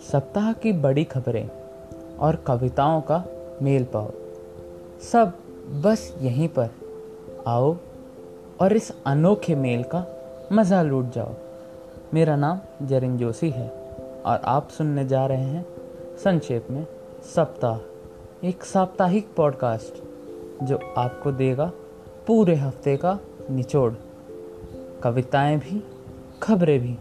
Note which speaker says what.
Speaker 1: सप्ताह की बड़ी खबरें और कविताओं का मेल पाओ। सब बस यहीं पर। आओ और इस अनोखे मेल का मज़ा लूट जाओ। मेरा नाम जरिन जोशी है और आप सुनने जा रहे हैं संक्षेप में सप्ताह, एक साप्ताहिक पॉडकास्ट जो आपको देगा पूरे हफ़्ते का निचोड़। कविताएँ भी, खबरें भी।